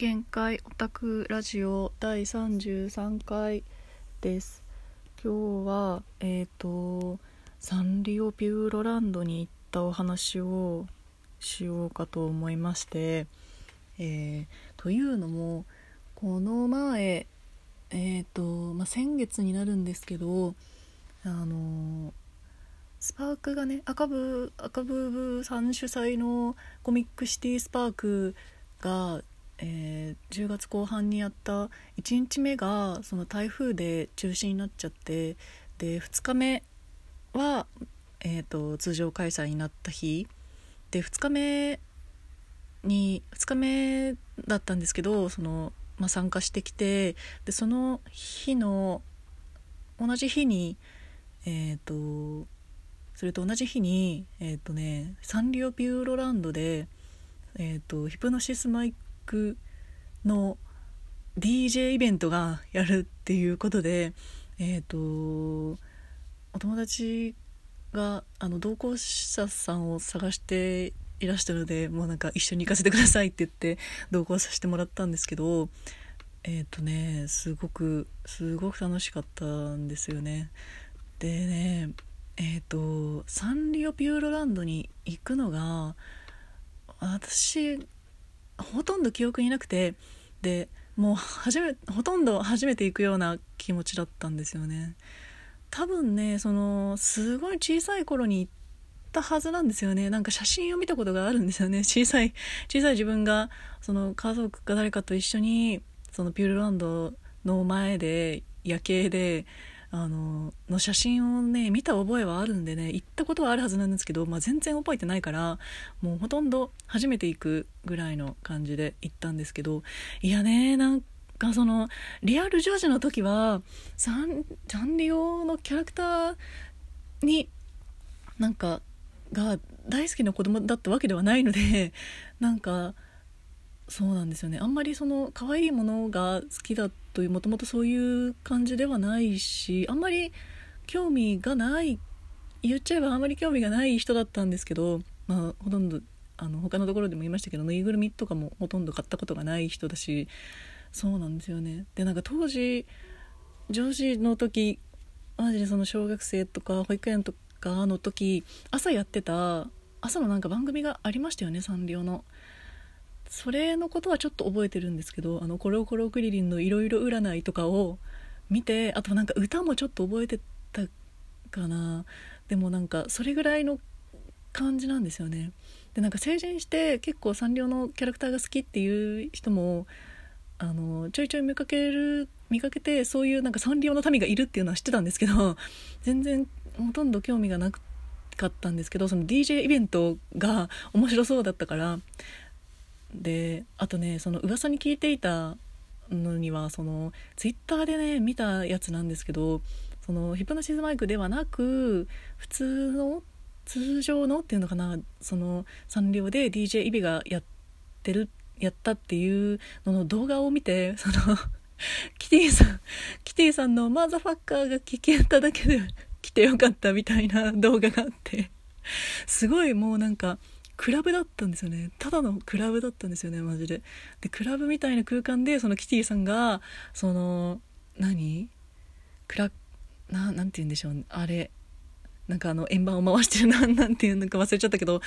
限界オタクラジオ第33回です。今日はえっ、とサンリオピューロランドに行ったお話をしようかと思いまして、えーというのもこの前えっ、と、まあ、先月になるんですけどあのスパークがね赤部赤部さん主催のコミックシティスパークが、えー10月後半にやった1日目がその台風で中止になっちゃってで2日目は、えー、と通常開催になった日。で2日目に2日目だったんですけどその、まあ、参加してきてでその日の同じ日にえっ、とそれと同じ日にえっ、とねサンリオピューロランドでえー、とヒプノシスマイクの DJ イベントがやるっていうことでえっ、とお友達があの同行者さんを探していらしたのでもうなんか一緒に行かせてくださいって言って同行させてもらったんですけどえっ、とねすごくすごく楽しかったんですよね。でねえっ、とサンリオピューロランドに行くのが私ほとんど記憶になくてでもう初めほとんど初めて行くような気持ちだったんですよね。多分ねそのすごい小さい頃に行ったはずなんですよね。なんか写真を見たことがあるんですよね。小さい小さい自分がその家族か誰かと一緒にそのピューロランドの前で夜景であのの写真をね見た覚えはあるんでね行ったことはあるはずなんですけど、まあ、全然覚えてないからもうほとんど初めて行くぐらいの感じで行ったんですけどいやねなんかそのリアルジョージの時はサンサンリオのキャラクターになんかが大好きな子供だったわけではないのでなんかそうなんですよねあんまりその可愛いものが好きだというもともとそういう感じではないしあんまり興味がない言っちゃえばあんまり興味がない人だったんですけど、まあ、ほとんどあの他のところでも言いましたけどぬいぐるみとかもほとんど買ったことがない人だしそうなんですよねでなんか当時女子の時マジでその小学生とか保育園とかの時朝やってた朝のなんか番組がありましたよねサンリオの。それのことはちょっと覚えてるんですけどあのコロコロクリリンのいろいろ占いとかを見てあとなんか歌もちょっと覚えてたかな。でもなんかそれぐらいの感じなんですよね。でなんか成人して結構サンリオのキャラクターが好きっていう人もあのちょいちょい見かける見かけてそういうなんかサンリオの民がいるっていうのは知ってたんですけど全然ほとんど興味がなかったんですけどその DJ イベントが面白そうだったからであとねその噂に聞いていたのにはそのツイッターでね見たやつなんですけどそのヒプノシスマイクではなく普通の通常のっていうのかなそのサンリオで DJ イベがやってるやったっていうのの動画を見てその キティさんキティさんの「マザファッカー」が聞けただけで来てよかったみたいな動画があってすごいもうなんかクラブだったんですよね。ただのクラブだったんですよねマジで。でクラブみたいな空間でそのキティさんがその何？クラななんて言うんでしょうあれなんかあの円盤を回してるなんなんていうのか忘れちゃったけど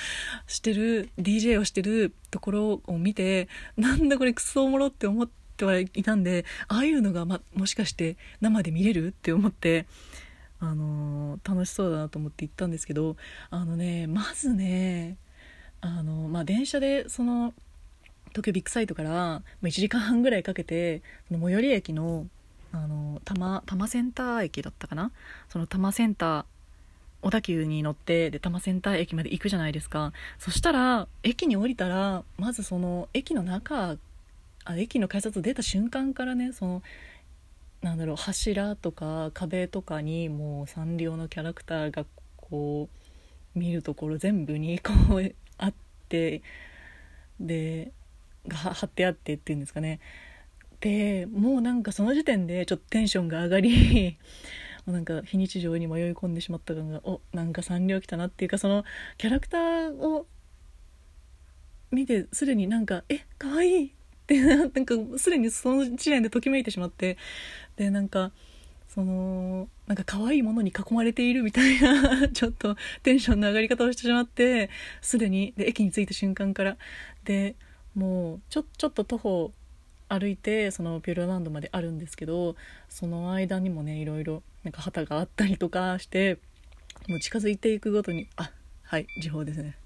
してる DJ をしてるところを見てなんだこれクソおもろって思ってはいたんでああいうのが、ま、もしかして生で見れるって思ってあの楽しそうだなと思って行ったんですけどあのねまずねあのまあ電車でその東京ビッグサイトから1時間半ぐらいかけて最寄り駅のあの多摩多摩センター駅だったかな？その多摩センター小田急に乗ってで多摩センター駅まで行くじゃないですか。そしたら駅に降りたらまずその駅の中あ駅の改札出た瞬間からねそのなんだろう柱とか壁とかにもうサンリオのキャラクターがこう見るところ全部にこうてでが貼ってあってっていうんですかね。でもうなんかその時点でちょっとテンションが上がり もうなんか非日常に迷い込んでしまった感がおなんかサンリオ来たなっていうかそのキャラクターを見てすでになんかえ可愛いってなんかすでにその時点でときめいてしまってでなんかそのなんか可愛いものに囲まれているみたいな ちょっとテンションの上がり方をしてしまってすでにで駅に着いた瞬間から。でもうちょちょっと徒歩歩いてそのピューロランドまであるんですけどその間にもねいろいろなんか旗があったりとかしてもう近づいていくごとにあはい時報ですね、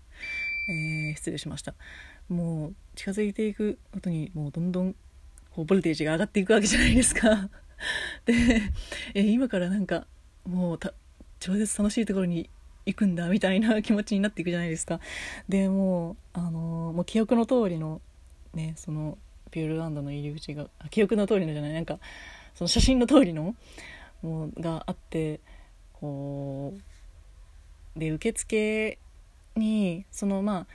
えー、失礼しました。もう近づいていくごとにもうどんどんこうボルテージが上がっていくわけじゃないですか。で、え今からなんかもう超絶楽しいところに行くんだみたいな 気持ちになっていくじゃないですか。でもうあのー、もう記憶の通りのねそのピュールランドの入り口が記憶の通りのじゃないなんかその写真の通りのもうがあってこうで受付にそのまあ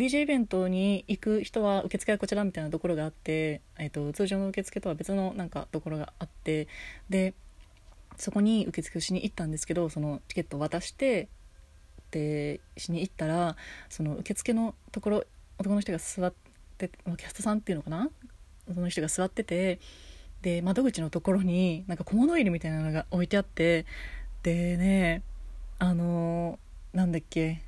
DJ イベントに行く人は受付はこちらみたいなところがあって、えーと、通常の受付とは別のなんかところがあってでそこに受付をしに行ったんですけどそのチケットを渡してでしに行ったらその受付のところ男の人が座ってキャストさんっていうのかな？その人が座っててで窓口のところになんか小物入れみたいなのが置いてあってでねあのー、なんだっけ？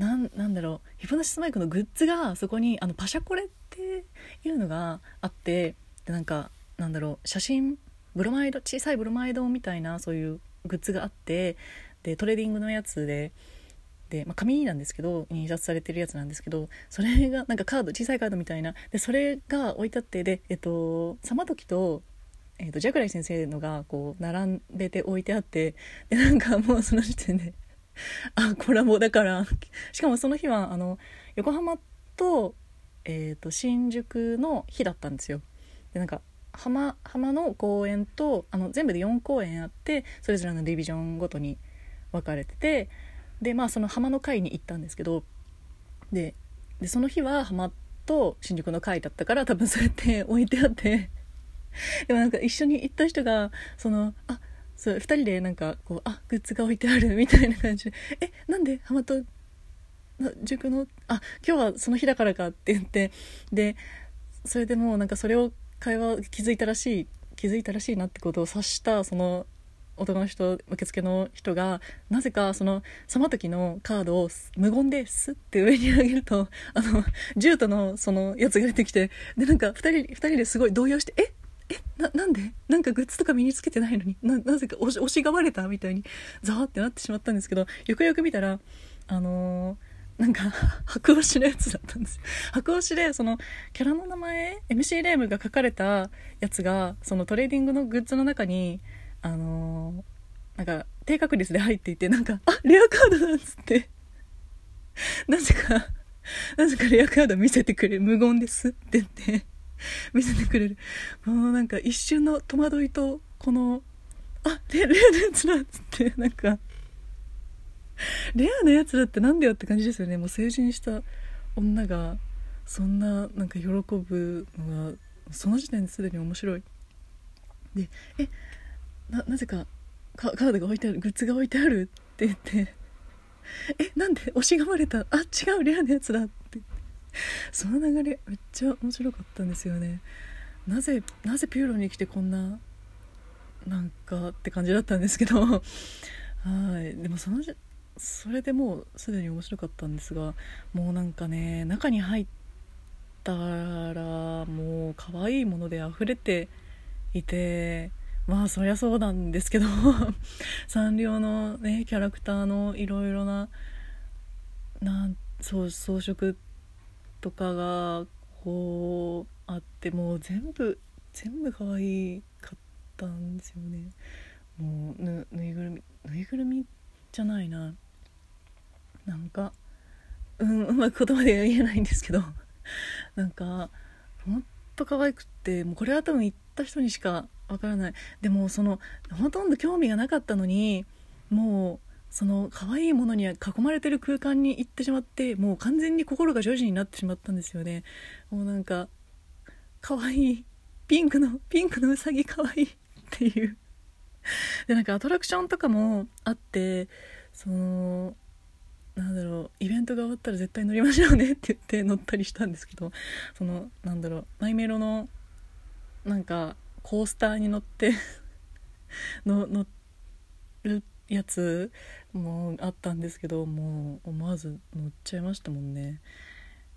なんなんだろう。ヒプノシスマイクのグッズがそこにあのパシャコレっていうのがあってでなんかなんだろう。写真ブロマイド小さいブロマイドみたいなそういうグッズがあってでトレーディングのやつでで、まあ、紙なんですけど印刷されてるやつなんですけどそれがなんかカード小さいカードみたいな。でそれが置いてあってでえっとサマトキとえーと、ジャクライ先生のがこう並べて置いてあってでなんかもうその時点であコラボだから。しかもその日はあの横浜と,、えーと、新宿の日だったんですよ。でなんか浜浜の公演とあの全部で4公演あってそれぞれのディビジョンごとに分かれててでまあその浜の会に行ったんですけどででその日は浜と新宿の会だったから多分そうやって置いてあって。でもなんか一緒に行った人がそのあそう2人でなんかこうあグッズが置いてあるみたいな感じで「えなんで？ハマと塾の？あ今日はその日だからか」って言ってでそれでもうなんかそれを会話気づいたらしい気づいたらしいなってことを察したその男の人受付の人がなぜかそのその時のカードを無言でスッて上に上げるとあのジュートのそのやつが出てきてでなんか2人 ,2 人ですごい動揺して「え？えななんで？なんかグッズとか身につけてないのにななぜか押し押しがばれたみたいにザーってなってしまったんですけどよくよく見たらあのー、なんか 白押しのやつだったんです。箱推しでそのキャラの名前 MC レームが書かれたやつがそのトレーディングのグッズの中にあのー、なんか低確率で入っていてなんかあレアカードだっつって。なぜかなぜかレアカード見せてくれ無言ですって言って。見せてくれる。もうなんか一瞬の戸惑いとこのあレレアなやつだっつってなんかレアなやつだってなんだよって感じですよね。もう成人した女がそんななんか喜ぶのがその時点ですでに面白い。でえななぜかカードが置いてあるグッズが置いてあるって言って。えなんで押しがまれた。あ違うレアなやつだって。その流れめっちゃ面白かったんですよね。なぜなぜピューロに来てこんななんかって感じだったんですけど。はい。でもそのそれでもうすでに面白かったんですがもうなんかね中に入ったらもう可愛いもので溢れていてまあそりゃそうなんですけど。サンリオのねキャラクターのいろいろななんそう装飾とかがこうあってもう全部全部可愛かったんですよね。もうぬぬいぐるみぬいぐるみじゃないな。なんかうんうまく言葉で言えないんですけど。なんかほんと可愛くってもうこれは多分行った人にしかわからない。でもそのほとんど興味がなかったのにもうその可愛いものに囲まれてる空間に行ってしまってもう完全に心が女児になってしまったんですよね。もうなんか可愛いピンクのピンクのうさぎ可愛いっていう。でなんかアトラクションとかもあってそのなんだろうイベントが終わったら絶対乗りましょうねって言って乗ったりしたんですけどそのなんだろうマイメロのなんかコースターに乗って の乗るやつもあったんですけどもう思わず乗っちゃいましたもんね、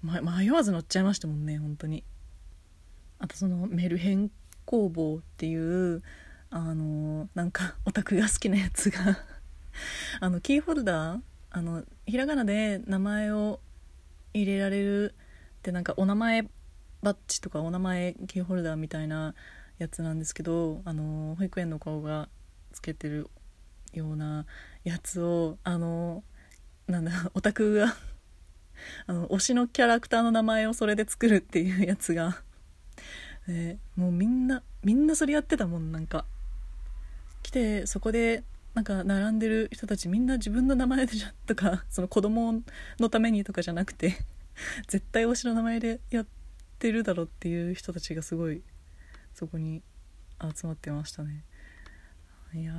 ま、迷わず乗っちゃいましたもんね本当に。あとそのメルヘン工房っていうあのなんかオタクが好きなやつが あのキーホルダーあのひらがなで名前を入れられるってなんかお名前バッジとかお名前キーホルダーみたいなやつなんですけどあの保育園の顔がつけてるようなやつをあのなんだオタクが あの推しのキャラクターの名前をそれで作るっていうやつが、ね、もうみんなみんなそれやってたもんなんか。来てそこでなんか並んでる人たちみんな自分の名前でじゃとか その子供のためにとかじゃなくて 絶対推しの名前でやってるだろっていう人たちがすごいそこに集まってましたね。いや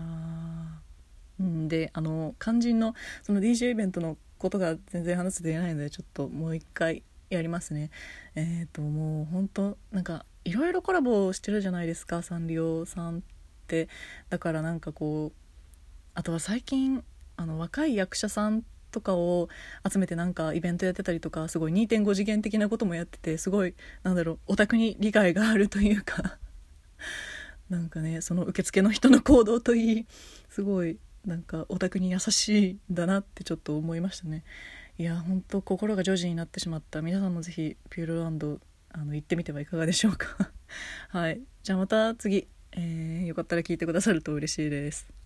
うんであの肝心のその DJ イベントのことが全然話せていないのでちょっともう一回やりますね。えっ、ー、ともう本当なんかいろいろコラボしてるじゃないですかサンリオさんって。だからなんかこうあとは最近あの若い役者さんとかを集めてなんかイベントやってたりとかすごい2.5次元的なこともやっててすごいなんだろうオタクに理解があるというか。なんかねその受付の人の行動といいすごいなんかオタクに優しいんだなってちょっと思いましたね。いや本当心がジョジになってしまった。皆さんもぜひピューロランドあの行ってみてはいかがでしょうか。はい。じゃあまた次、えー、よかったら聞いてくださると嬉しいです。